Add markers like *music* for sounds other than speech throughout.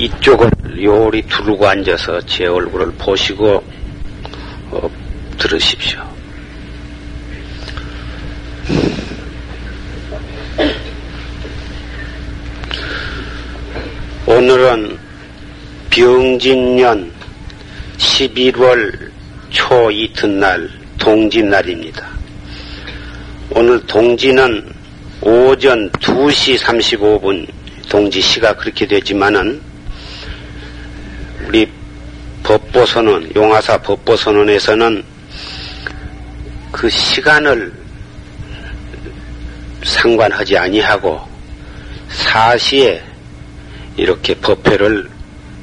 이쪽을 요리 두르고 앉아서 제 얼굴을 보시고 어, 들으십시오. 오늘은 병진년 11월 초 이튿날 동지날입니다. 오늘 동지는 오전 2시 35분 동지 시가 그렇게 되지만은 법보선언, 용화사 법보선언에서는 그 시간을 상관하지 아니하고 사시에 이렇게 법회를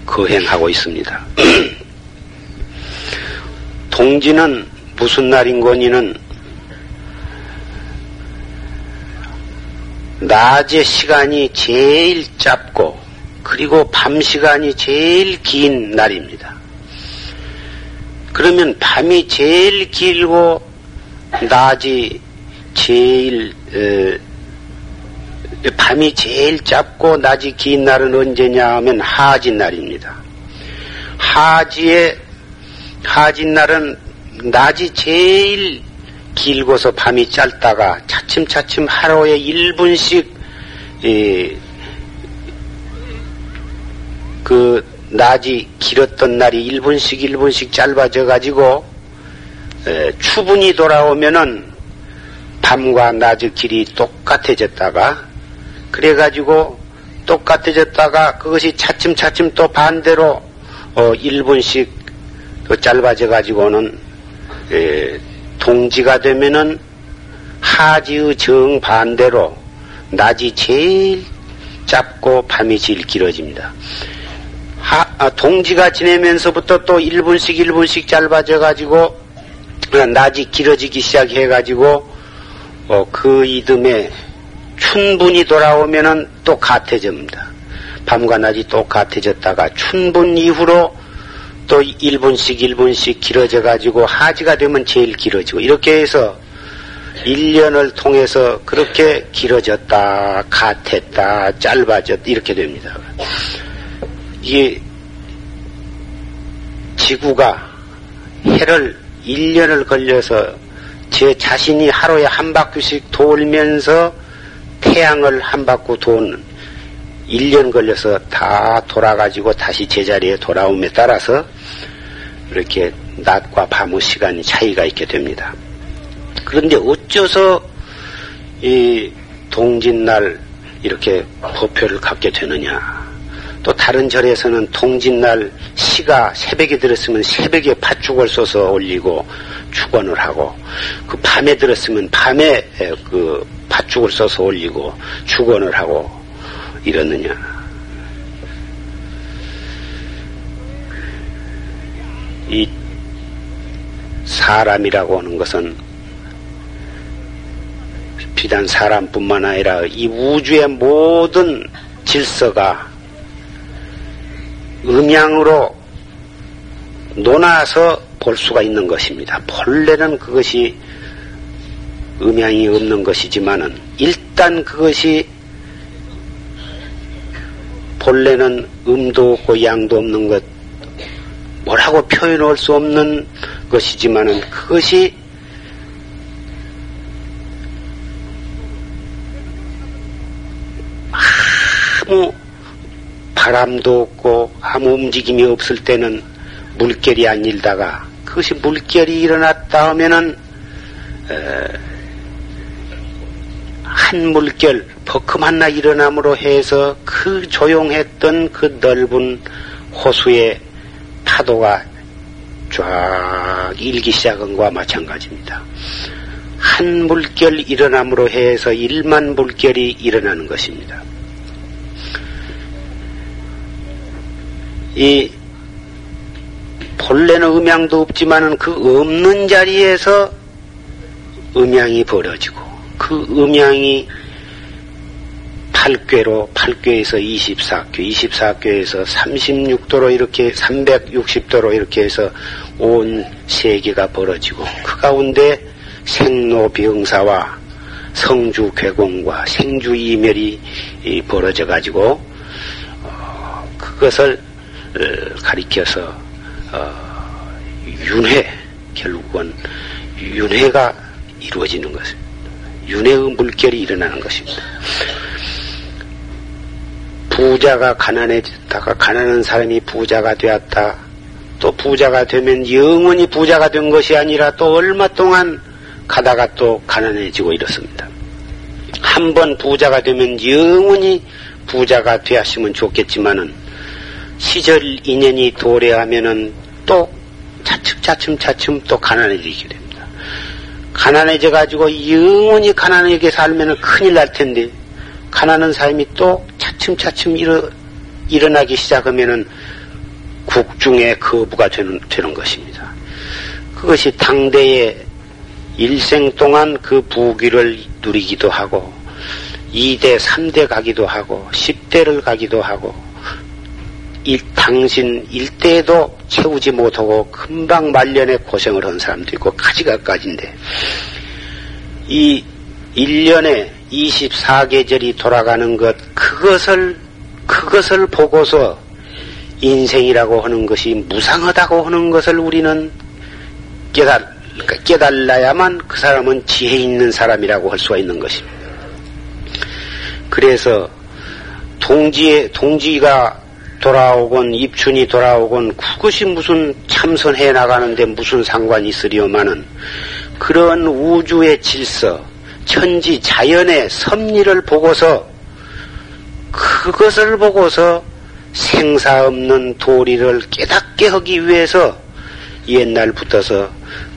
거행하고 있습니다. *clears throat* 동지는 무슨 날인 거니는 낮의 시간이 제일 짧고 그리고 밤 시간이 제일 긴 날입니다. 그러면 밤이 제일 길고 낮이 제일 에, 밤이 제일 짧고 낮이 긴 날은 언제냐 하면 하진 날입니다. 하지에 하진 날은 낮이 제일 길고서 밤이 짧다가 차츰차츰 하루에 1분씩 그 낮이 길었던 날이 1분씩 1분씩 짧아져 가지고 추분이 돌아오면은 밤과 낮의 길이 똑같아졌다가 그래 가지고 똑같아졌다가 그것이 차츰차츰 또 반대로 어 1분씩 더 짧아져 가지고는 동지가 되면은 하지의 정반대로 낮이 제일 짧고 밤이 제일 길어집니다. 하, 아, 동지가 지내면서부터 또 1분씩 1분씩 짧아져 가지고 낮이 길어지기 시작해 가지고 어, 그 이듬해 춘분이 돌아오면은 또 같아집니다. 밤과 낮이 똑같아졌다가 춘분 이후로 또 1분씩 1분씩 길어져 가지고 하지가 되면 제일 길어지고 이렇게 해서 1년을 통해서 그렇게 길어졌다, 같았다, 짧아졌다 이렇게 됩니다. 이게 지구가 해를 1년을 걸려서 제 자신이 하루에 한 바퀴씩 돌면서 태양을 한 바퀴 도는 1년 걸려서 다 돌아가지고 다시 제자리에 돌아옴에 따라서 이렇게 낮과 밤의 시간이 차이가 있게 됩니다. 그런데 어째서 이 동짓날 이렇게 법표를 갖게 되느냐? 또 다른 절에서는 동짓날 시가 새벽에 들었으면 새벽에 팥죽을 써서 올리고 축원을 하고 그 밤에 들었으면 밤에 그 팥죽을 써서 올리고 축원을 하고 이러느냐. 이 사람이라고 하는 것은 비단 사람뿐만 아니라 이 우주의 모든 질서가 음양으로 논아서 볼 수가 있는 것입니다. 본래는 그것이 음양이 없는 것이지만은 일단 그것이 본래는 음도 없고 양도 없는 것 뭐라고 표현할 수 없는 것이지만은 그것이 아무 바람도 없고 아무 움직임이 없을 때는 물결이 안 일다가 그것이 물결이 일어났다 하면은 한 물결 버금 하나 일어남으로 해서 그 조용했던 그 넓은 호수의 파도가 쫙 일기 시작한 것과 마찬가지입니다. 한 물결 일어남으로 해서 일만 물결이 일어나는 것입니다. 이 본래는 음양도 없지만은 그 없는 자리에서 음양이 벌어지고 그 음양이 8궤로 8궤에서 24궤, 24궤에서 36도로 이렇게 360도로 이렇게 해서 온 세계가 벌어지고 그 가운데 생로병사와 성주 괴공과 생주 이멸이 벌어져 가지고 어, 그 그것을 어, 가리켜서 어, 윤회 결국은 윤회가 이루어지는 것입니다. 윤회의 물결이 일어나는 것입니다. 부자가 가난해졌다가 가난한 사람이 부자가 되었다. 또 부자가 되면 영원히 부자가 된 것이 아니라 또 얼마 동안 가다가 또 가난해지고 이렇습니다. 한 번 부자가 되면 영원히 부자가 되었으면 좋겠지만은 시절 인연이 도래하면은 또 차츰 차츰 차츰 또 가난해지게 됩니다. 가난해져 가지고 영원히 가난하게 살면은 큰일 날 텐데 가난한 삶이 또 차츰 차츰 일어, 일어나기 시작하면은 국중의 거부가 되는, 되는 것입니다. 그것이 당대의 일생 동안 그 부귀를 누리기도 하고 2대, 3대 가기도 하고 10대를 가기도 하고 일, 당신 일대에도 채우지 못하고 금방 말년에 고생을 한 사람도 있고 가지가까지인데 이 1년에 24계절이 돌아가는 것 그것을 그것을 보고서 인생이라고 하는 것이 무상하다고 하는 것을 우리는 깨달, 깨달아야만 그 사람은 지혜 있는 사람이라고 할 수가 있는 것입니다. 그래서 동지의, 동지가 돌아오건 입춘이 돌아오건 그것이 무슨 참선해 나가는데 무슨 상관이 있으려마는 그런 우주의 질서, 천지 자연의 섭리를 보고서 그것을 보고서 생사 없는 도리를 깨닫게 하기 위해서 옛날부터서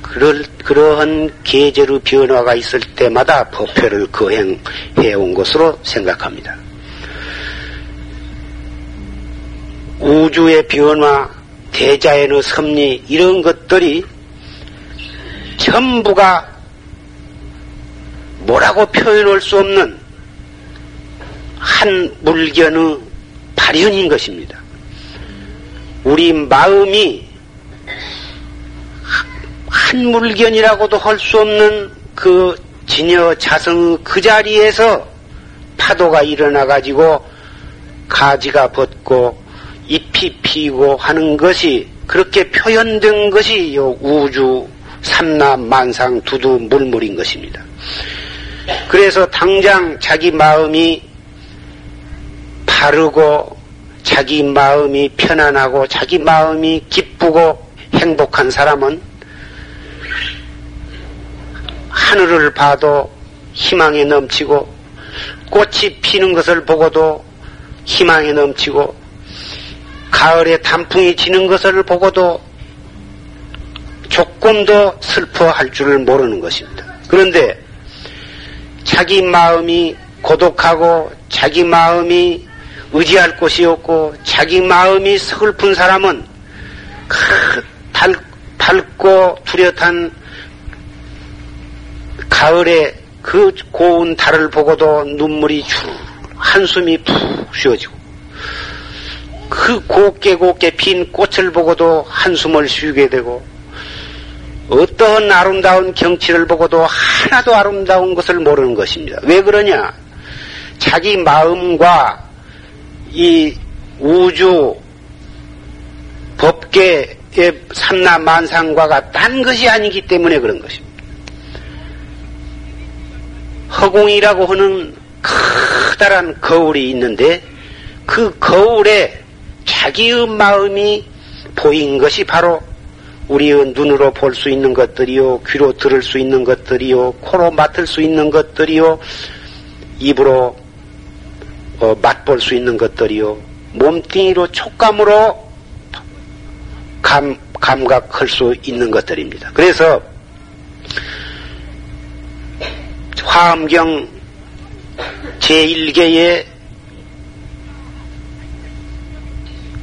그럴, 그러한 계절의 변화가 있을 때마다 법회를 거행해 온 것으로 생각합니다. 우주의 변화, 대자연의 섭리, 이런 것들이 전부가 뭐라고 표현할 수 없는 한 물견의 발현인 것입니다. 우리 마음이 한 물견이라고도 할 수 없는 그 진여 자성 그 자리에서 파도가 일어나 가지고 가지가 벗고 잎이 피고 하는 것이 그렇게 표현된 것이 요 우주 삼남 만상 두두 물물인 것입니다. 그래서 당장 자기 마음이 바르고 자기 마음이 편안하고 자기 마음이 기쁘고 행복한 사람은 하늘을 봐도 희망에 넘치고 꽃이 피는 것을 보고도 희망에 넘치고 가을에 단풍이 지는 것을 보고도 조금도 슬퍼할 줄을 모르는 것입니다. 그런데 자기 마음이 고독하고 자기 마음이 의지할 곳이 없고 자기 마음이 서글픈 사람은 그 달, 밝고 뚜렷한 가을에 그 고운 달을 보고도 눈물이 쭉 한숨이 푹 쉬어지고 그 곱게 곱게 핀 꽃을 보고도 한숨을 쉬게 되고 어떠한 아름다운 경치를 보고도 하나도 아름다운 것을 모르는 것입니다. 왜 그러냐? 자기 마음과 이 우주 법계의 삼라만상과가 딴 것이 아니기 때문에 그런 것입니다. 허공이라고 하는 커다란 거울이 있는데 그 거울에 자기의 마음이 보인 것이 바로 우리의 눈으로 볼 수 있는 것들이요, 귀로 들을 수 있는 것들이요, 코로 맡을 수 있는 것들이요, 입으로 어, 맛볼 수 있는 것들이요, 몸뚱이로 촉감으로 감, 감각할 수 있는 것들입니다. 그래서 화엄경 제1개의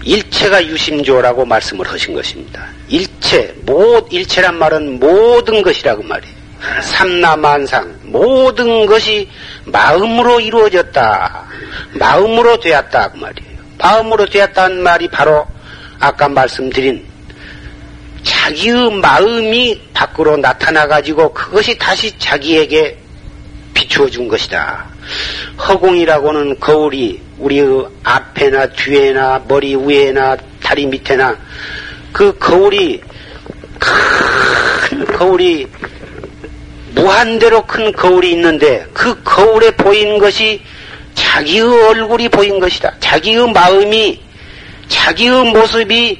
일체가 유심조라고 말씀을 하신 것입니다. 일체, 모, 일체란 말은 모든 것이라고 말이에요. 삼라만상, 모든 것이 마음으로 이루어졌다. 마음으로 되었다. 그 말이에요. 마음으로 되었다는 말이 바로 아까 말씀드린 자기의 마음이 밖으로 나타나가지고 그것이 다시 자기에게 비추어 준 것이다. 허공이라고는 거울이 우리 앞에나 뒤에나 머리 위에나 다리 밑에나 그 거울이 큰 거울이 무한대로 큰 거울이 있는데 그 거울에 보인 것이 자기의 얼굴이 보인 것이다. 자기의 마음이 자기의 모습이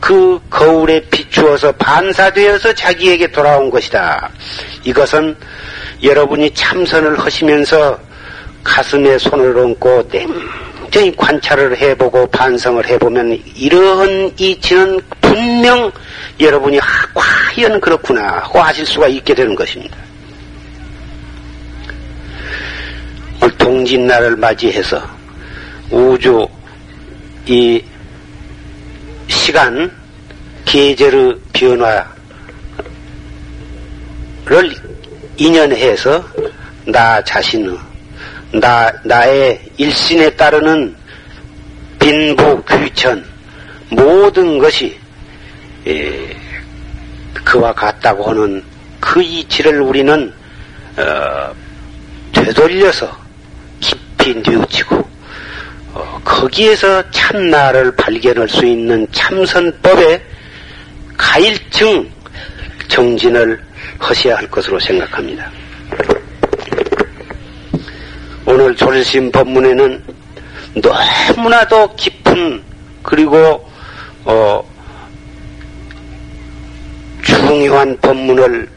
그 거울에 비추어서 반사되어서 자기에게 돌아온 것이다. 이것은 여러분이 참선을 하시면서 가슴에 손을 얹고 냉정히 관찰을 해보고 반성을 해보면 이러한 이치는 분명 여러분이 과연 그렇구나 하고 하실 수가 있게 되는 것입니다. 오늘 동짓날을 맞이해서 우주 이 시간 계절의 변화를 인연해서 나 자신의 나 나의 일신에 따르는 빈부 귀천 모든 것이 예, 그와 같다고 하는 그 이치를 우리는 어, 되돌려서 깊이 뉘우치고 어, 거기에서 참나를 발견할 수 있는 참선법에 가일증 정진을 하셔야 할 것으로 생각합니다. 오늘 조르심 법문에는 너무나도 깊은 그리고 어, 중요한 법문을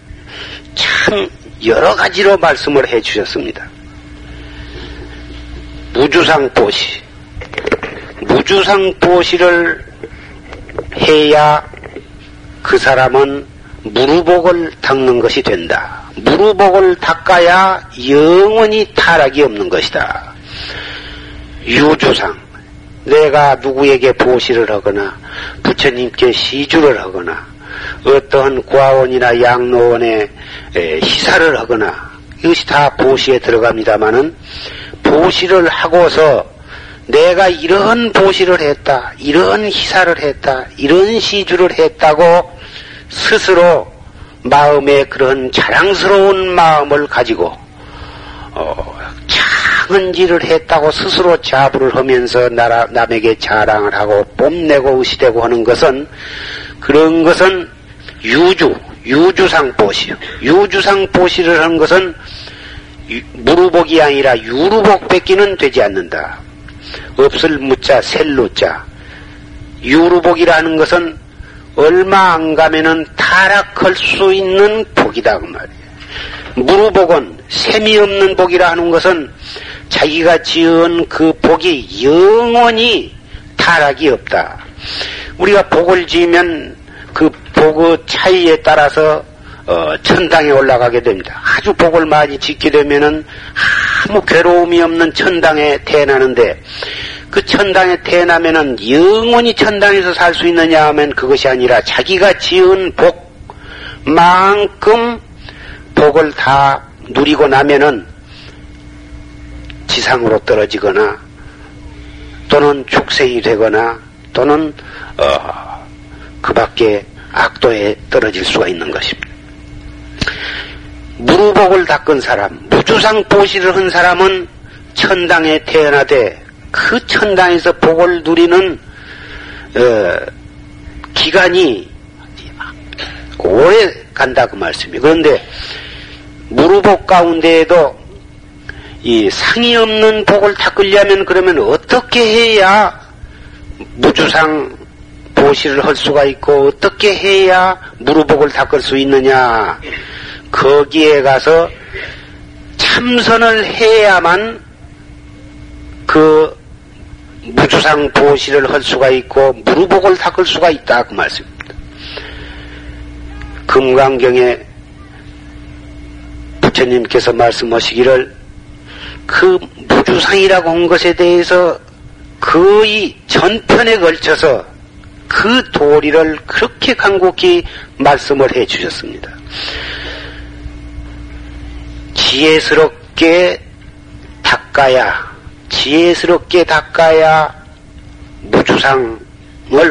참 여러 가지로 말씀을 해 주셨습니다. 무주상 보시. 무주상 보시를 해야 그 사람은 무루복을 닦는 것이 된다. 무루복을 닦아야 영원히 타락이 없는 것이다. 유주상. 내가 누구에게 보시를 하거나 부처님께 시주를 하거나 어떠한 과원이나 양로원에 희사를 하거나 이것이 다 보시에 들어갑니다마는 보시를 하고서 내가 이런 보시를 했다, 이런 희사를 했다, 이런 시주를 했다고 스스로 마음에 그런 자랑스러운 마음을 가지고 어, 작은 일을 했다고 스스로 자부를 하면서 나라, 남에게 자랑을 하고 뽐내고 의시되고 하는 것은 그런 것은 유주, 유주상 보시요. 유주상 보시를 하는 것은 무루복이 아니라 유루복 뺏기는 되지 않는다. 없을 무자, 셀루자. 유루복이라는 것은 얼마 안 가면은 타락할 수 있는 복이다 그 말이에요. 무루복은 셈이 없는 복이라 하는 것은 자기가 지은 그 복이 영원히 타락이 없다. 우리가 복을 지으면 그 복의 차이에 따라서 어, 천당에 올라가게 됩니다. 아주 복을 많이 짓게 되면은 아무 괴로움이 없는 천당에 태어나는데 그 천당에 태어나면은 영원히 천당에서 살 수 있느냐 하면 그것이 아니라 자기가 지은 복만큼 복을 다 누리고 나면은 지상으로 떨어지거나 또는 축생이 되거나 또는 어, 그 밖에 악도에 떨어질 수가 있는 것입니다. 무루복을 닦은 사람, 무주상 보시를 한 사람은 천당에 태어나되 그 천당에서 복을 누리는 어, 기간이 오래 간다 그 말씀이에요. 그런데 무루복 가운데에도 이 상이 없는 복을 닦으려면 그러면 어떻게 해야 무주상 보시를 할 수가 있고 어떻게 해야 무루복을 닦을 수 있느냐 거기에 가서 참선을 해야만 그 무주상 보시를 할 수가 있고 무루복을 닦을 수가 있다 그 말씀입니다. 금강경에 부처님께서 말씀하시기를 그 무주상이라고 한 것에 대해서 거의 전편에 걸쳐서 그 도리를 그렇게 간곡히 말씀을 해 주셨습니다. 지혜스럽게 닦아야, 지혜스럽게 닦아야 무주상을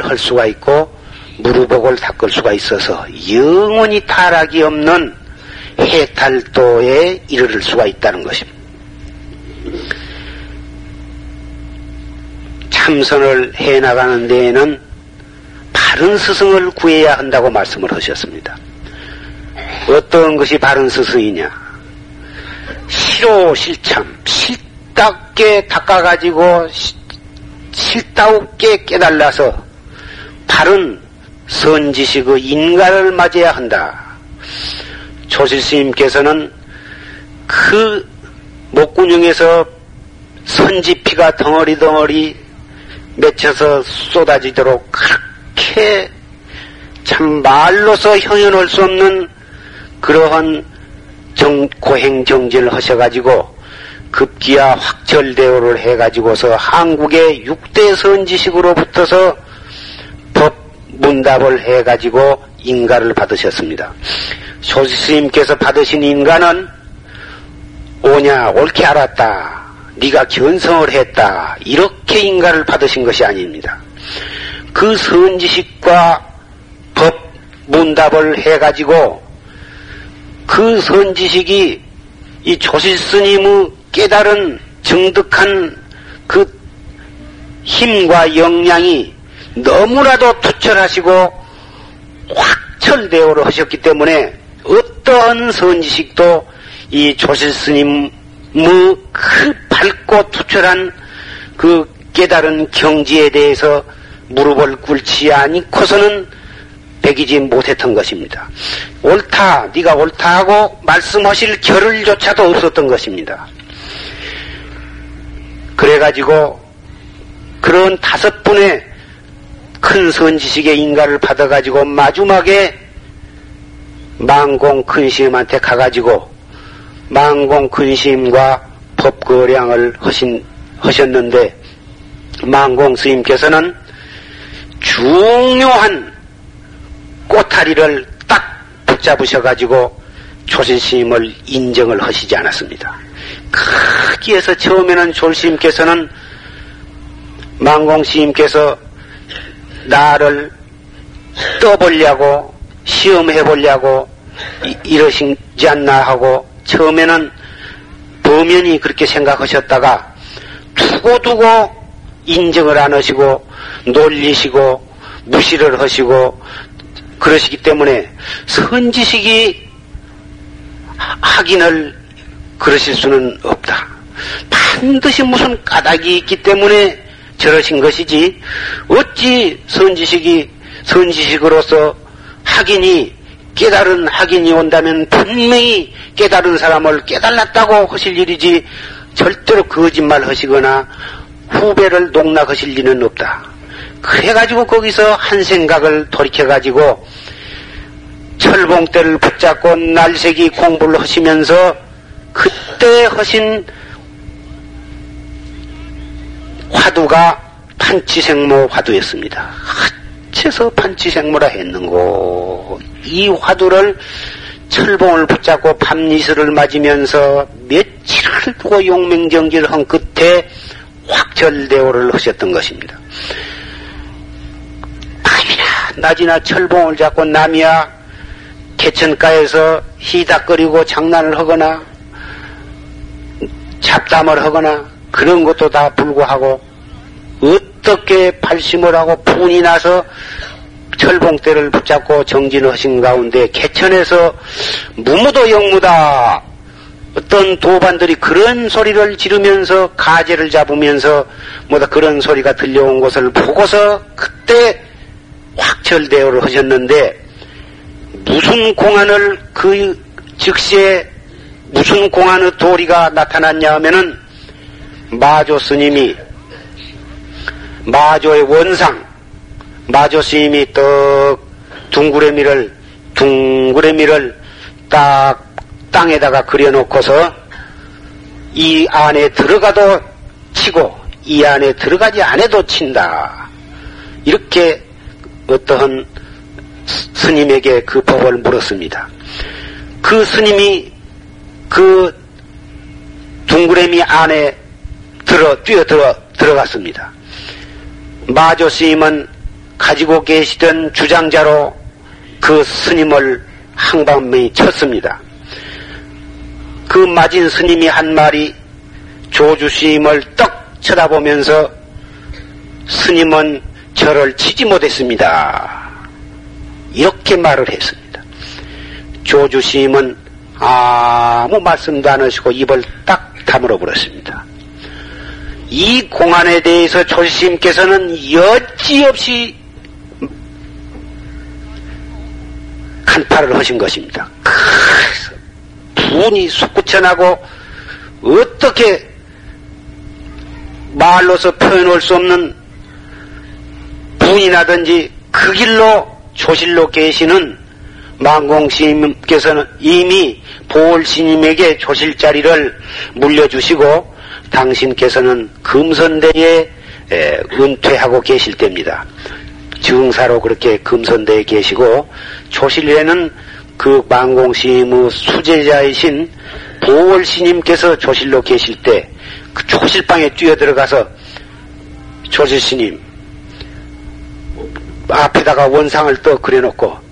할 수가 있고, 무루복을 닦을 수가 있어서 영원히 타락이 없는 해탈도에 이르를 수가 있다는 것입니다. 참선을 해 나가는 데에는 바른 스승을 구해야 한다고 말씀을 하셨습니다. 어떤 것이 바른 스승이냐? 실오 실참, 실 답게 닦아가지고 실다우게 깨달아서 바른 선지식의 인간을 맞아야 한다. 조실스님께서는 그 목구녕에서 선지피가 덩어리 덩어리 맺혀서 쏟아지도록 그렇게 참 말로서 형연할 수 없는 그러한 정, 고행 정진을 하셔가지고 급기야 확철대오를 해가지고서 한국의 6대 선지식으로 붙어서 법 문답을 해가지고 인가를 받으셨습니다. 조스님께서 받으신 인가는 오냐 옳게 알았다. 네가 견성을 했다. 이렇게 인가를 받으신 것이 아닙니다. 그 선지식과 법 문답을 해가지고 그 선지식이 이 조실스님의 깨달은 정득한 그 힘과 역량이 너무나도 투철하시고 확철대오를 하셨기 때문에 어떠한 선지식도 이 조실 스님의 그 밝고 투철한 그 깨달은 경지에 대해서 무릎을 꿇지 않고서는 배기지 못했던 것입니다. 옳다, 네가 옳다 하고 말씀하실 결을조차도 없었던 것입니다. 그래가지고 그런 다섯 분의 큰 선지식의 인가를 받아가지고 마지막에 망공 큰심한테 가가지고 망공 큰심과 법거량을 하신, 하셨는데 망공 스님께서는 중요한 꼬타리를 딱 붙잡으셔가지고 조실스님을 인정을 하시지 않았습니다. 크기에서 처음에는 졸스님께서는 망공스님께서 나를 떠보려고 시험해 보려고 이러시지 않나 하고 처음에는 범연히 그렇게 생각하셨다가 두고두고 인정을 안 하시고 놀리시고 무시를 하시고 그러시기 때문에 선지식이 확인을 그러실 수는 없다. 반드시 무슨 까닭이 있기 때문에 저러신 것이지 어찌 선지식이 선지식으로서 확인이 깨달은 확인이 온다면 분명히 깨달은 사람을 깨달았다고 하실 일이지 절대로 거짓말 하시거나 후배를 농락하실 리는 없다. 그래가지고 거기서 한 생각을 돌이켜가지고 철봉대를 붙잡고 날새기 공부를 하시면서 그때 하신 화두가 판치생모 화두였습니다. 합쳐서 판치생모라 했는고 이 화두를 철봉을 붙잡고 밤이슬을 맞으면서 며칠을 두고 용맹정지를 한 끝에 확철대오를 하셨던 것입니다. 밤이나 낮이나 철봉을 잡고 남이야 개천가에서 희닥거리고 장난을 하거나 잡담을 하거나 그런 것도 다 불구하고 어떻게 발심을 하고 분이 나서 철봉대를 붙잡고 정진을 하신 가운데 개천에서 무무도 영무다. 어떤 도반들이 그런 소리를 지르면서 가재를 잡으면서 뭐다 그런 소리가 들려온 것을 보고서 그때 확철대오를 하셨는데 무슨 공안을 그 즉시에 무슨 공안의 도리가 나타났냐 하면은 마조 스님이 마조의 원상 마조 스님이 떡 둥그레미를 둥그레미를 딱 땅에다가 그려놓고서 이 안에 들어가도 치고 이 안에 들어가지 않아도 친다. 이렇게 어떠한 스님에게 그 법을 물었습니다. 그 스님이 그 둥그레미 안에 들어 뛰어 들어 들어갔습니다. 마조 스님은 가지고 계시던 주장자로 그 스님을 항방명이 쳤습니다. 그 맞은 스님이 한 말이 조주 스님을 떡 쳐다보면서 스님은 저를 치지 못했습니다. 이렇게 말을 했습니다. 조주 스님은 아무 말씀도 안 하시고 입을 딱 다물어 버렸습니다. 이 공안에 대해서 조주스님께서는 여지없이 간파를 하신 것입니다. 분이 속구천하고 어떻게 말로서 표현할 수 없는 분이 나든지 그 길로 조실로 계시는 망공스님께서는 이미 보월스님에게 조실 자리를 물려주시고 당신께서는 금선대에 은퇴하고 계실 때입니다. 증사로 그렇게 금선대에 계시고 조실에는 그 망공스님의 수제자이신 보월스님께서 조실로 계실 때 그 조실방에 뛰어들어가서 조실스님 앞에다가 원상을 떠 그려놓고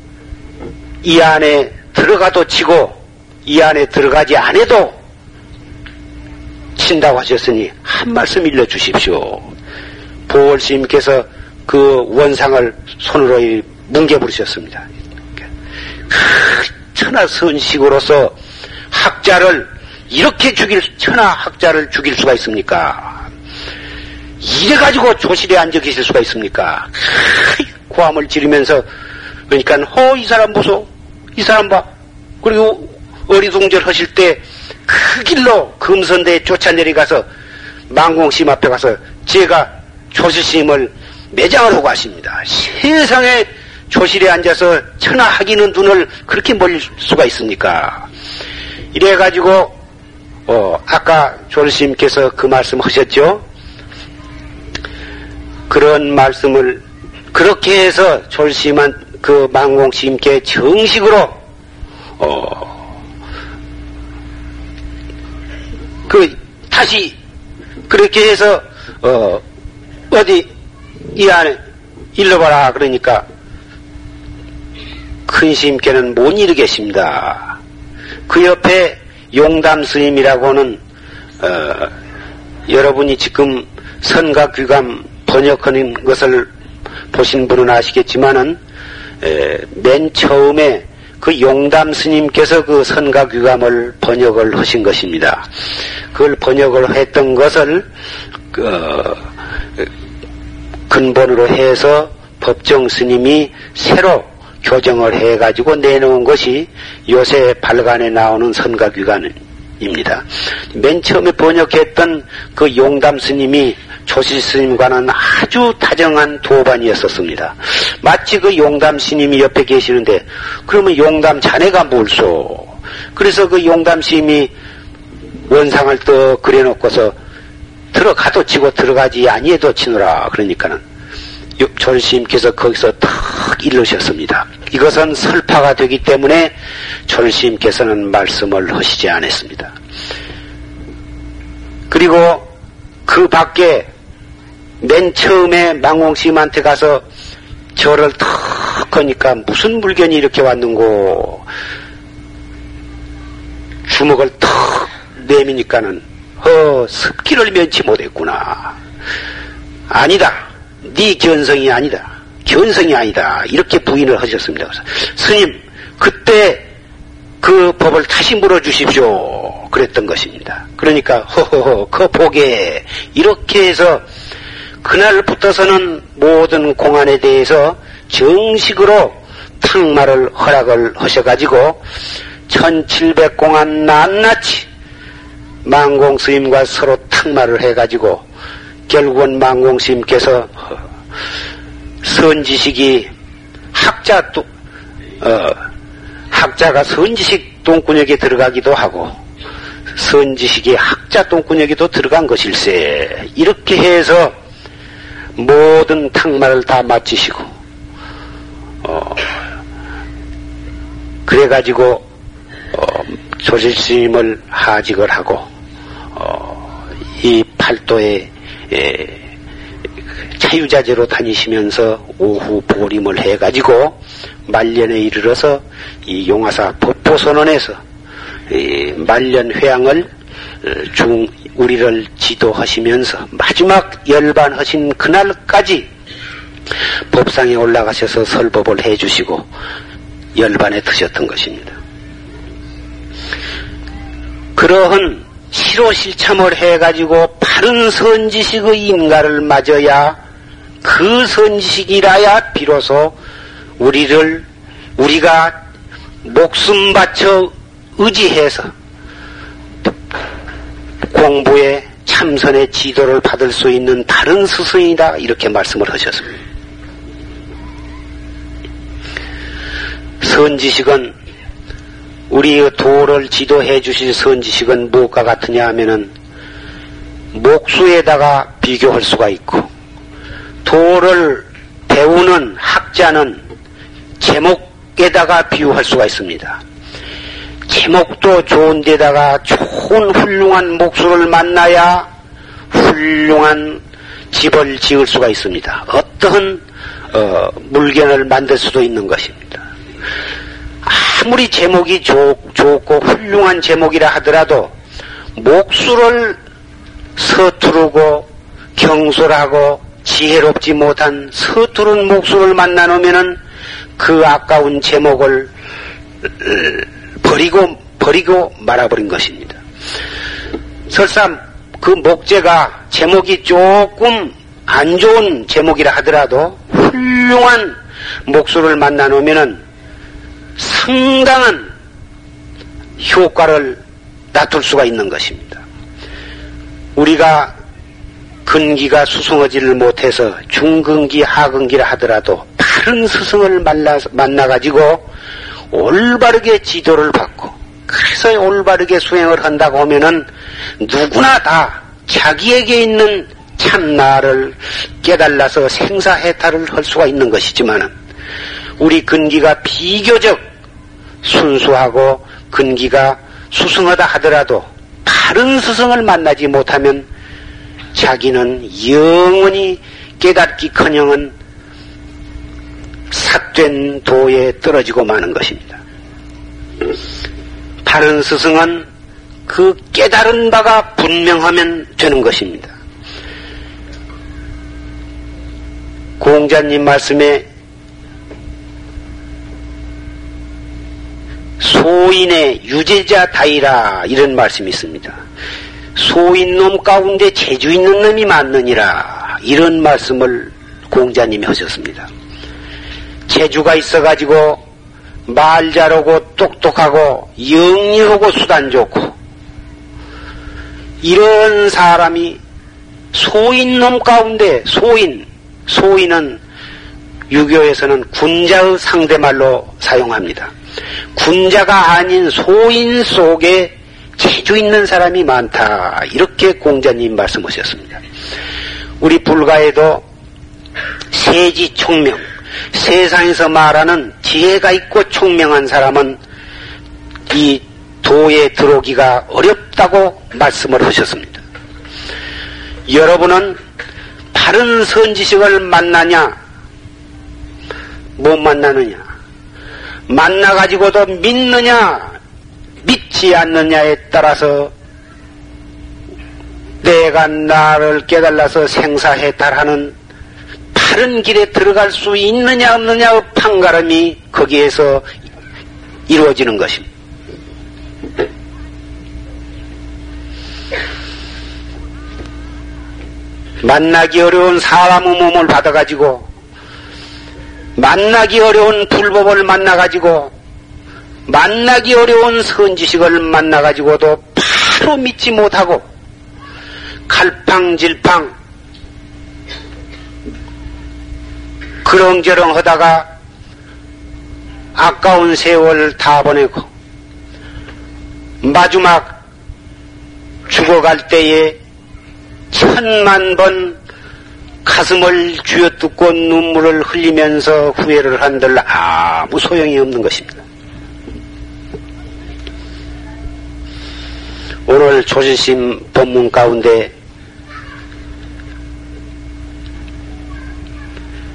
이 안에 들어가도 치고 이 안에 들어가지 않아도 친다고 하셨으니 한 말씀 일러주십시오. 보월스님께서 그 원상을 손으로 뭉개 부르셨습니다. 천하선식으로서 학자를 이렇게 죽일 천하 학자를 죽일 수가 있습니까? 이래 가지고 조실에 앉아 계실 수가 있습니까? 고함을 지르면서 그러니까 허 이 사람 보소 이 사람 봐 그리고 어리둥절 하실 때 그 길로 금선대에 쫓아내려가서 망공심 앞에 가서 제가 조실스님을 매장을 하고 하십니다. 세상에 조실에 앉아서 천하 하기는 눈을 그렇게 멀릴 수가 있습니까? 이래가지고 어, 아까 조르스님께서 그 말씀 하셨죠? 그런 말씀을 그렇게 해서 조르스님한 그 망공스님께 정식으로 어, 그 다시 그렇게 해서 어, 어디 이 안에 일러봐라 그러니까 큰 스님께는 못 이르겠습니다. 그 옆에 용담 스님이라고 는 어, 여러분이 지금 선가귀감 번역하는 것을 보신 분은 아시겠지만은 에, 맨 처음에 그 용담 스님께서 그 선가귀감을 번역을 하신 것입니다. 그걸 번역을 했던 것을 어, 근본으로 해서 법정 스님이 새로 교정을 해가지고 내놓은 것이 요새 발간에 나오는 선가귀간입니다. 맨 처음에 번역했던 그 용담 스님이 조실 스님과는 아주 다정한 도반이었었습니다. 마치 그 용담 스님이 옆에 계시는데 그러면 용담 자네가 뭘소? 그래서 그 용담 스님이 원상을 떠 그려놓고서 들어가도 치고 들어가지 아니해도 치노라 그러니까는 조실스님께서 거기서 탁 일르셨습니다. 이것은 설파가 되기 때문에 조실스님께서는 말씀을 하시지 않았습니다. 그리고 그 밖에 맨 처음에 망공스님한테 가서 저를 탁 거니까 무슨 물건이 이렇게 왔는고 주먹을 탁 내미니까는 어 습기를 면치 못했구나. 아니다. 네 견성이 아니다. 견성이 아니다. 이렇게 부인을 하셨습니다. 스님, 그때 그 법을 다시 물어주십시오. 그랬던 것입니다. 그러니까, 허허허, 그 보게. 이렇게 해서, 그날부터서는 모든 공안에 대해서 정식으로 탕마를 허락을 하셔가지고, 1700공안 낱낱이 망공 스님과 서로 탕마를 해가지고, 결국은 망공스님께서 선지식이 학자 또 어, 학자가 선지식 똥구녕에 들어가기도 하고 선지식이 학자 똥구녕에도 들어간 것일세. 이렇게 해서 모든 탕말을 다 마치시고 어, 그래가지고 어, 조실스님을 하직을 하고 어, 이 팔도에 예, 자유자재로 다니시면서 오후 보림을 해가지고 말년에 이르러서 이 용화사 법포선언에서 말년 회양을 어, 중 우리를 지도하시면서 마지막 열반하신 그날까지 법상에 올라가셔서 설법을 해주시고 열반에 드셨던 것입니다. 그러한 시로실참을 해가지고 바른 선지식의 인가를 맞아야 그 선지식이라야 비로소 우리를 우리가 목숨 바쳐 의지해서 공부에 참선의 지도를 받을 수 있는 다른 스승이다 이렇게 말씀을 하셨습니다. 선지식은 우리의 도를 지도해 주실 선지식은 무엇과 같으냐 하면은 목수에다가 비교할 수가 있고 도를 배우는 학자는 제목에다가 비유할 수가 있습니다. 제목도 좋은 데다가 좋은 훌륭한 목수를 만나야 훌륭한 집을 지을 수가 있습니다. 어떠한 어, 물건을 만들 수도 있는 것입니다. 아무리 제목이 좋, 좋고 훌륭한 제목이라 하더라도 목수를 서투르고 경솔하고 지혜롭지 못한 서투른 목수를 만나 놓으면은 그 아까운 제목을 버리고 버리고 말아버린 것입니다. 설사 그 목재가 제목이 조금 안 좋은 제목이라 하더라도 훌륭한 목수를 만나 놓으면은 상당한 효과를 다툴 수가 있는 것입니다. 우리가 근기가 수승하지를 못해서 중근기, 하근기라 하더라도 다른 스승을 만나, 만나가지고 올바르게 지도를 받고 그래서 올바르게 수행을 한다고 하면은 누구나 다 자기에게 있는 참나를 깨달아서 생사해탈을 할 수가 있는 것이지만은 우리 근기가 비교적 순수하고 근기가 수승하다 하더라도 다른 스승을 만나지 못하면 자기는 영원히 깨닫기커녕은 삿된 도에 떨어지고 마는 것입니다. 바른 스승은 그 깨달은 바가 분명하면 되는 것입니다. 공자님 말씀에 소인의 유제자 다이라 이런 말씀이 있습니다. 소인 놈 가운데 재주 있는 놈이 많느니라 이런 말씀을 공자님이 하셨습니다. 재주가 있어가지고 말 잘하고 똑똑하고 영리하고 수단 좋고 이런 사람이 소인 놈 가운데 소인 소인은 유교에서는 군자의 상대말로 사용합니다. 군자가 아닌 소인 속에 재주 있는 사람이 많다. 이렇게 공자님 말씀하셨습니다. 우리 불가에도 세지 총명, 세상에서 말하는 지혜가 있고 총명한 사람은 이 도에 들어오기가 어렵다고 말씀을 하셨습니다. 여러분은 바른 선지식을 만나냐, 못 만나느냐, 만나가지고도 믿느냐, 믿지 않느냐에 따라서 내가 나를 깨달아서 생사해탈하는 바른 길에 들어갈 수 있느냐 없느냐의 판가름이 거기에서 이루어지는 것입니다. 만나기 어려운 사람의 몸을 받아가지고 만나기 어려운 불법을 만나가지고 만나기 어려운 선지식을 만나가지고도 바로 믿지 못하고 갈팡질팡 그렁저렁 하다가 아까운 세월 다 보내고 마지막 죽어갈 때에 천만 번 가슴을 쥐어뜯고 눈물을 흘리면서 후회를 한들 아무 소용이 없는 것입니다. 오늘 조지심 본문 가운데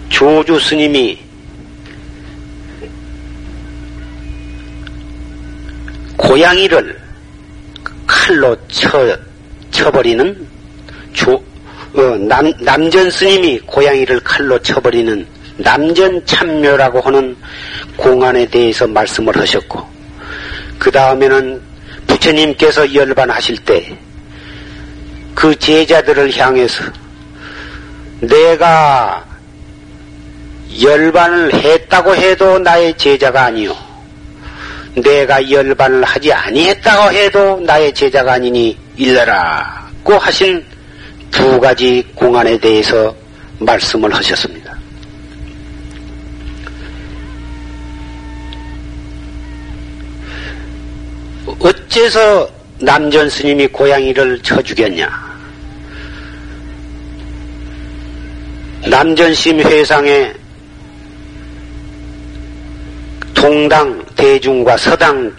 조주 스님이 고양이를 칼로 쳐, 쳐버리는 조, 어, 남, 남전 스님이 고양이를 칼로 쳐버리는 남전 참묘라고 하는 공안에 대해서 말씀을 하셨고, 그 다음에는 부처님께서 열반하실 때, 그 제자들을 향해서 내가 열반을 했다고 해도 나의 제자가 아니요. 내가 열반을 하지 아니했다고 해도 나의 제자가 아니니 일러라고 하신 두 가지 공안에 대해서 말씀을 하셨습니다. 어째서 남전 스님이 고양이를 쳐 죽였냐? 남전심 회상에 동당 대중과 서당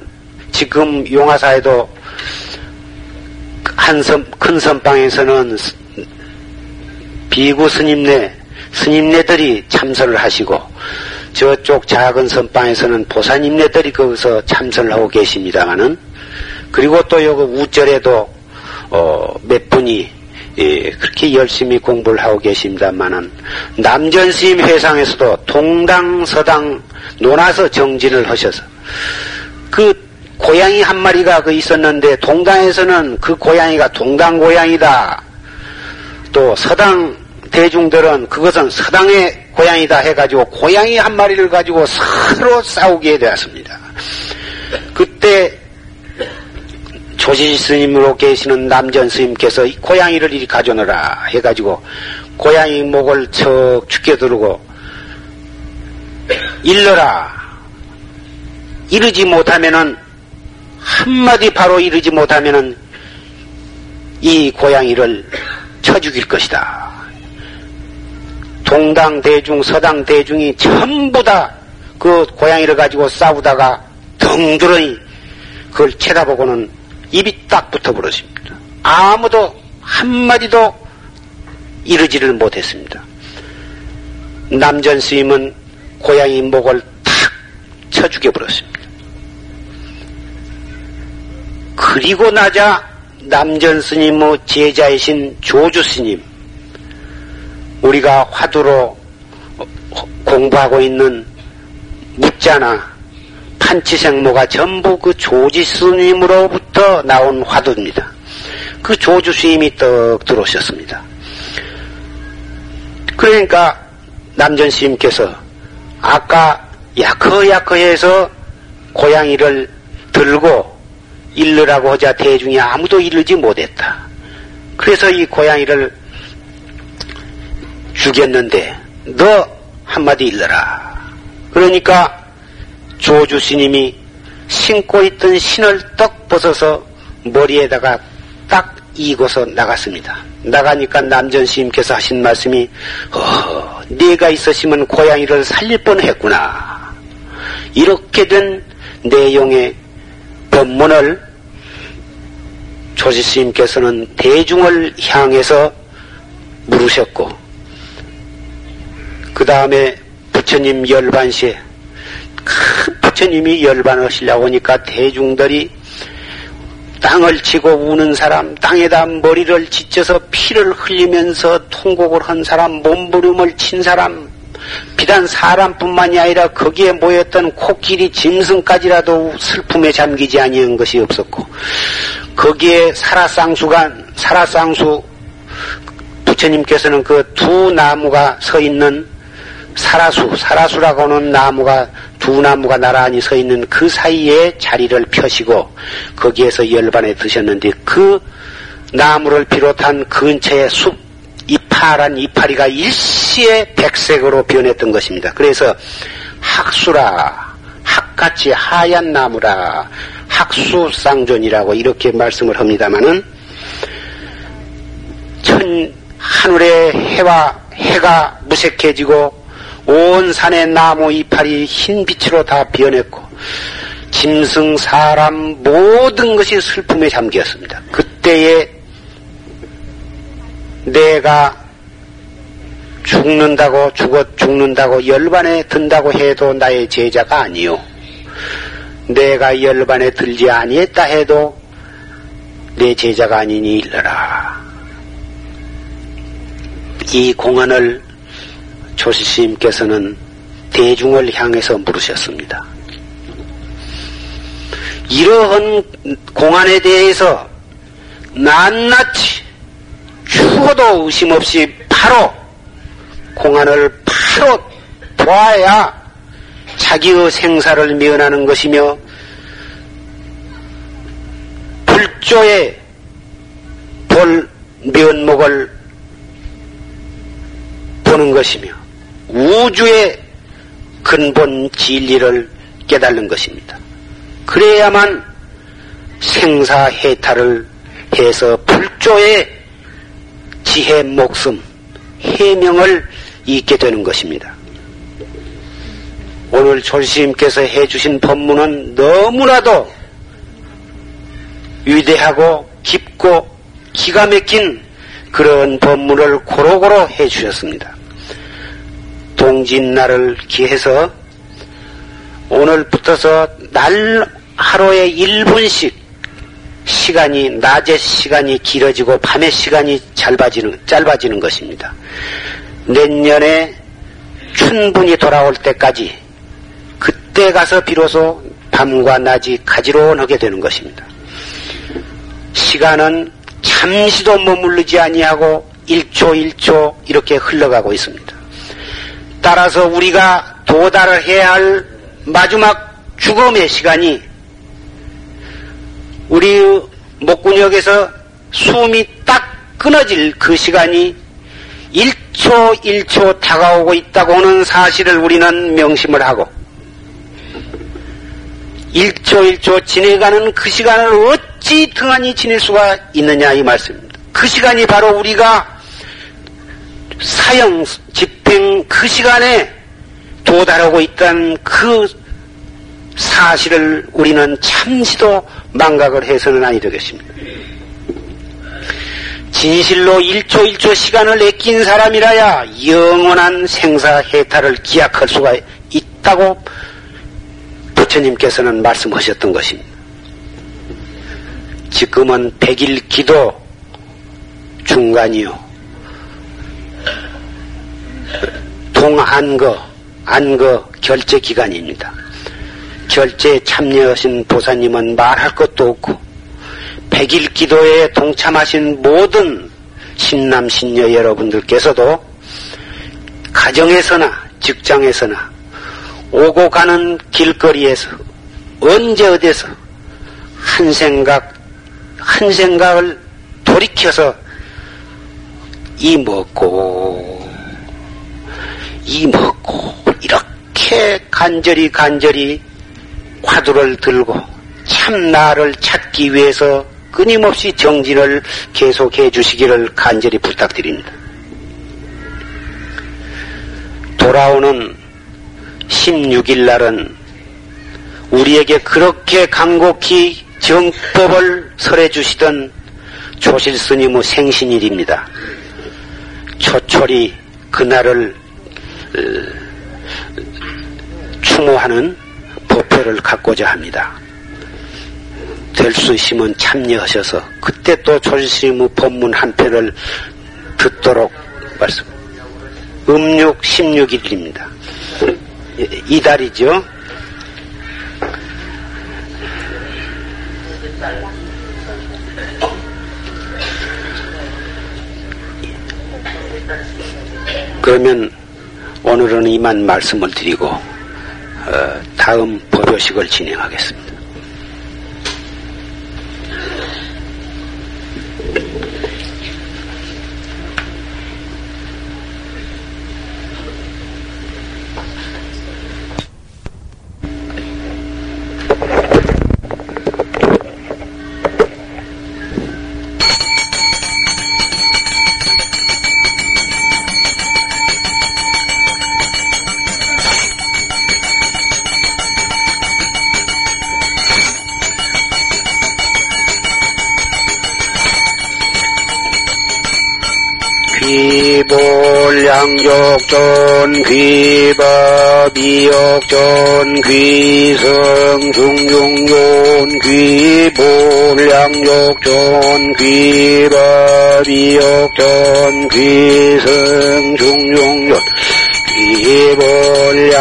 지금 용화사에도 한 선, 큰 선방에서는 비구 스님네, 스님네들이 참선을 하시고 저쪽 작은 선방에서는 보사님네들이 거기서 참선을 하고 계십니다마는 그리고 또 여기 우절에도 어, 몇 분이 예, 그렇게 열심히 공부를 하고 계십니다만은 남전 스님 회상에서도 동당 서당 논아서 정진을 하셔서 그 고양이 한 마리가 그 있었는데 동당에서는 그 고양이가 동당 고양이다. 또 서당 대중들은 그것은 서당의 고양이다 해가지고 고양이 한 마리를 가지고 서로 싸우게 되었습니다. 그때 조지 스님으로 계시는 남전 스님께서 고양이를 이리 가져오너라 해가지고 고양이 목을 척 죽게 두르고 일러라 이르지 못하면은 한마디 바로 이르지 못하면은 이 고양이를 쳐 죽일 것이다. 동당 대중, 서당 대중이 전부 다 그 고양이를 가지고 싸우다가 덩그러니 그걸 쳐다보고는 입이 딱 붙어버렸습니다. 아무도 한마디도 이르지를 못했습니다. 남전 스님은 고양이 목을 탁 쳐 죽여버렸습니다. 그리고 나자 남전 스님의 제자이신 조주 스님, 우리가 화두로 공부하고 있는 묻자나 판치생모가 전부 그 조지 스님으로부터 나온 화두입니다. 그 조주 스님이 떡 들어오셨습니다. 그러니까 남전 스님께서 아까 야커야커해서 고양이를 들고 일르라고 하자 대중이 아무도 일르지 못했다. 그래서 이 고양이를 죽였는데 너 한마디 일러라. 그러니까 조주 스님이 신고 있던 신을 떡 벗어서 머리에다가 딱 이고서 나갔습니다. 나가니까 남전 스님께서 하신 말씀이 어, 네가 있었으면 고양이를 살릴 뻔했구나. 이렇게 된 내용의 법문을 조지 스님께서는 대중을 향해서 물으셨고 그 다음에 부처님 열반시에 큰 부처님이 열반하시려고 하니까 대중들이 땅을 치고 우는 사람, 땅에다 머리를 짓져서 피를 흘리면서 통곡을 한 사람, 몸부림을 친 사람, 비단 사람뿐만이 아니라 거기에 모였던 코끼리 짐승까지라도 슬픔에 잠기지 아니한 것이 없었고, 거기에 사라쌍수가, 사라쌍수, 부처님께서는 그 두 나무가 서 있는 사라수, 사라수라고 하는 나무가 두 나무가 나란히 서 있는 그 사이에 자리를 펴시고 거기에서 열반에 드셨는데 그 나무를 비롯한 근처의 숲, 이 파란 이파리가 일시에 백색으로 변했던 것입니다. 그래서 학수라, 학같이 하얀 나무라, 학수쌍존이라고 이렇게 말씀을 합니다마는 천, 하늘의 해와 해가 무색해지고 온 산의 나무 이파리 흰 빛으로 다 변했고 짐승 사람 모든 것이 슬픔에 잠겼습니다. 그때에 내가 죽는다고 죽어 죽는다고 열반에 든다고 해도 나의 제자가 아니요. 내가 열반에 들지 아니했다 해도 내 제자가 아니니 일러라. 이 공안을 조시스님께서는 대중을 향해서 물으셨습니다. 이러한 공안에 대해서 낱낱이 추호도 의심 없이 바로 공안을 바로 보아야 자기의 생사를 면하는 것이며 불조의 볼 면목을 보는 것이며 우주의 근본 진리를 깨달는 것입니다. 그래야만 생사해탈을 해서 불조의 지혜 목숨, 해명을 잊게 되는 것입니다. 오늘 졸시님께서 해주신 법문은 너무나도 위대하고 깊고 기가 막힌 그런 법문을 고루고루 해주셨습니다. 동짓날을 기해서 오늘부터서 날 하루에 1분씩 시간이 낮의 시간이 길어지고 밤의 시간이 짧아지는 짧아지는 것입니다. 내년에 춘분이 돌아올 때까지 그때 가서 비로소 밤과 낮이 가지런하게 되는 것입니다. 시간은 잠시도 머무르지 아니하고 1초 1초 이렇게 흘러가고 있습니다. 따라서 우리가 도달을 해야 할 마지막 죽음의 시간이 우리 목구녕에서 숨이 딱 끊어질 그 시간이 1초 1초 다가오고 있다고 하는 사실을 우리는 명심을 하고 1초 1초 지내가는 그 시간을 어찌 등한히 지낼 수가 있느냐 이 말씀입니다. 그 시간이 바로 우리가 사형 집 행그 시간에 도달하고 있다는 그 사실을 우리는 참시도 망각을 해서는 아니 되겠습니다. 진실로 1초 1초 시간을 아낀 사람이라야 영원한 생사 해탈을 기약할 수가 있다고 부처님께서는 말씀하셨던 것입니다. 지금은 백일 기도 중간이요. 동안거, 안거 결제 기간입니다. 결제에 참여하신 보사님은 말할 것도 없고, 백일 기도에 동참하신 모든 신남, 신녀 여러분들께서도 가정에서나 직장에서나 오고 가는 길거리에서 언제 어디서 한 생각, 한 생각을 돌이켜서 이 먹고 이 먹고 이렇게 간절히 간절히 화두를 들고 참 나를 찾기 위해서 끊임없이 정진을 계속해 주시기를 간절히 부탁드립니다. 돌아오는 16일 날은 우리에게 그렇게 간곡히 정법을 설해 주시던 조실 스님의 생신일입니다. 초철이 그날을 추모하는 법회를 갖고자 합니다. 될 수 있으면 참여하셔서 그때 또 조실스님의 법문 한 편을 듣도록 말씀. 음육 16일입니다. 이달이죠. 그러면 오늘은 이만 말씀을 드리고 어, 다음 법요식을 진행하겠습니다. 귀볼양족전 귀법이역전 귀성 중중존 귀볼양족전 귀법이역전 귀성 중중존 귀벌양욕전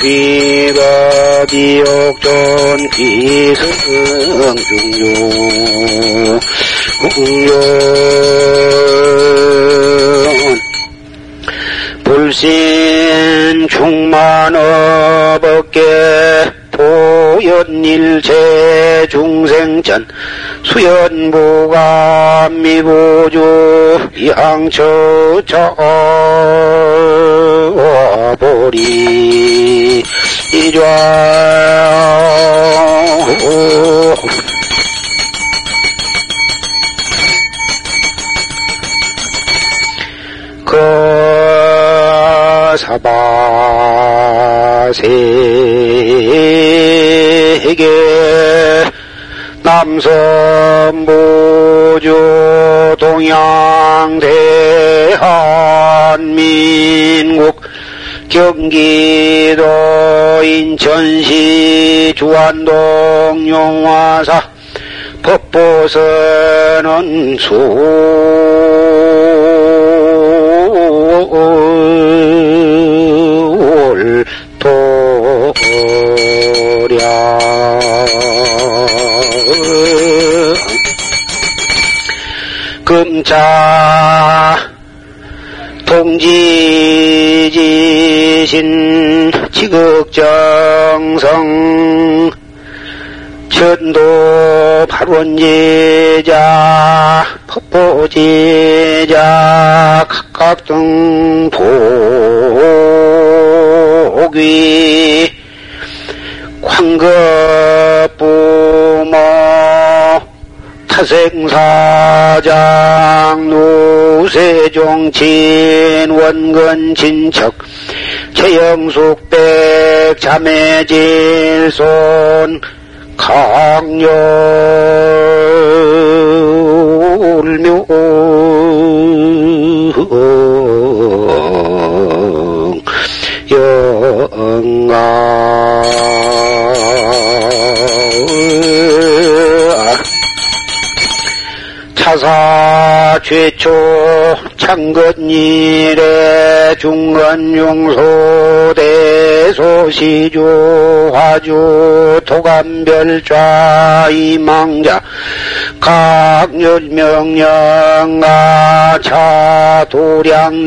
귀바비욕전 귀승중용 공연 불신 충만어법계 보연일체 중생전 수연부가 미보주 이항처처 보리. 이좌 그 사바세계 남섬부주 동양대한민국 경기도 인천시 주안동 용화사 법보선은 수 자 동지지신 지극정성 천도 발원제자 법보제자 각각 등 복위 광급부모 타생사장 누세종친 원근 친척 최영숙백 자매질손 강렬묘 최초 창건일에 중건용소 대소시주 화주 도감별좌 이망자 각열명령가 차도량내외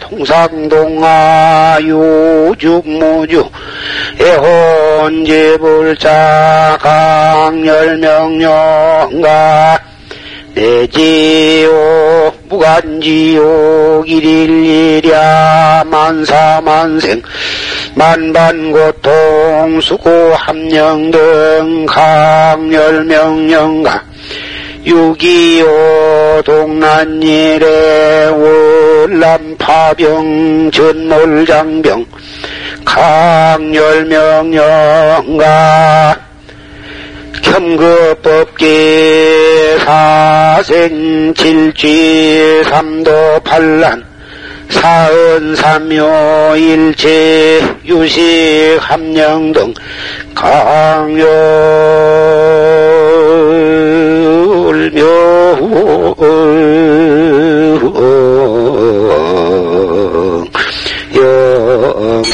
통상동아 유죽무주 애혼제불자 강열명령가 내지요 무간지요 일일일야 만사만생 만반고통 수고함령 등 강열명령가 유기요 동난일에 월남파병 전몰장병 강열명령가 겸급법계 사생칠취 삼도 반란 사은삼묘 일체 유식 함령 등 강열묘 영가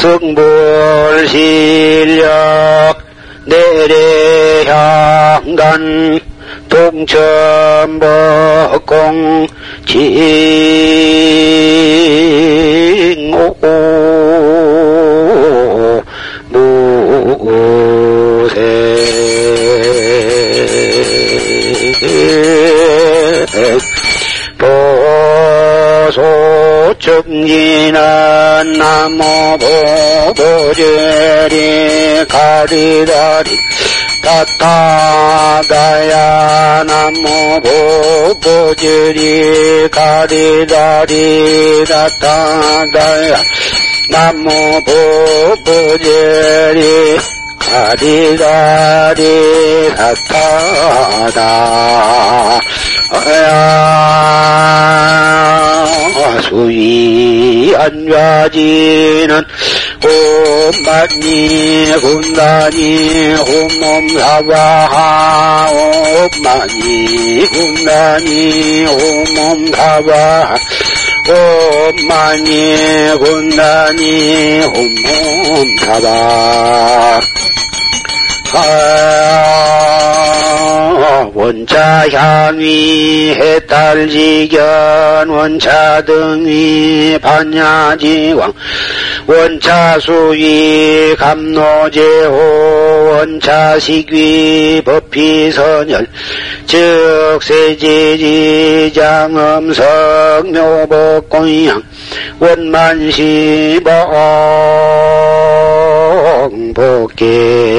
성불실력 내래향간 동천법공 징오 무세 보소청진한 나무 보보제리 가리다리 타타다야 나무 보보제리 가리다리 타타다야 나무 보보제리 가리가리 사타다 수위 안좌지는 옴만니 군단이 홈몸사바 옴만니 군단이 홈몸사바 옴만니 군단이 홈몸사바 아, 원차 향위 해탈지견 원차 등위 반야지왕 원차 수위 감노제호 원차 식위 법피선열 즉 세지지장음석 묘복공양 원만시봉 복계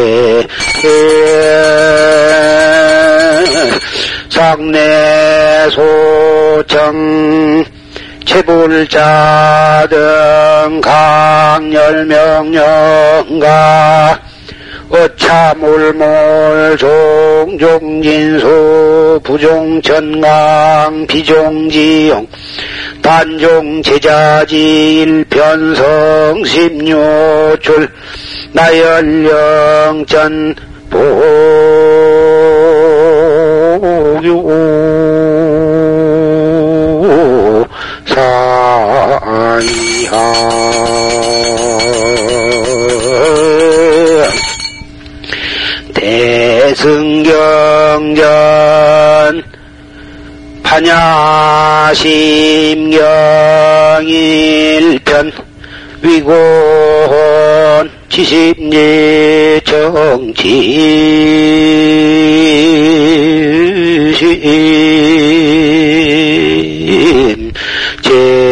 불자 등 강열명령가 어차몰몰 종종진수 부종천강 비종지용 단종 제자지 일편성 십류출 나열령전 보유 대승경전 판야심경일편 위고혼 지심예정지심. 제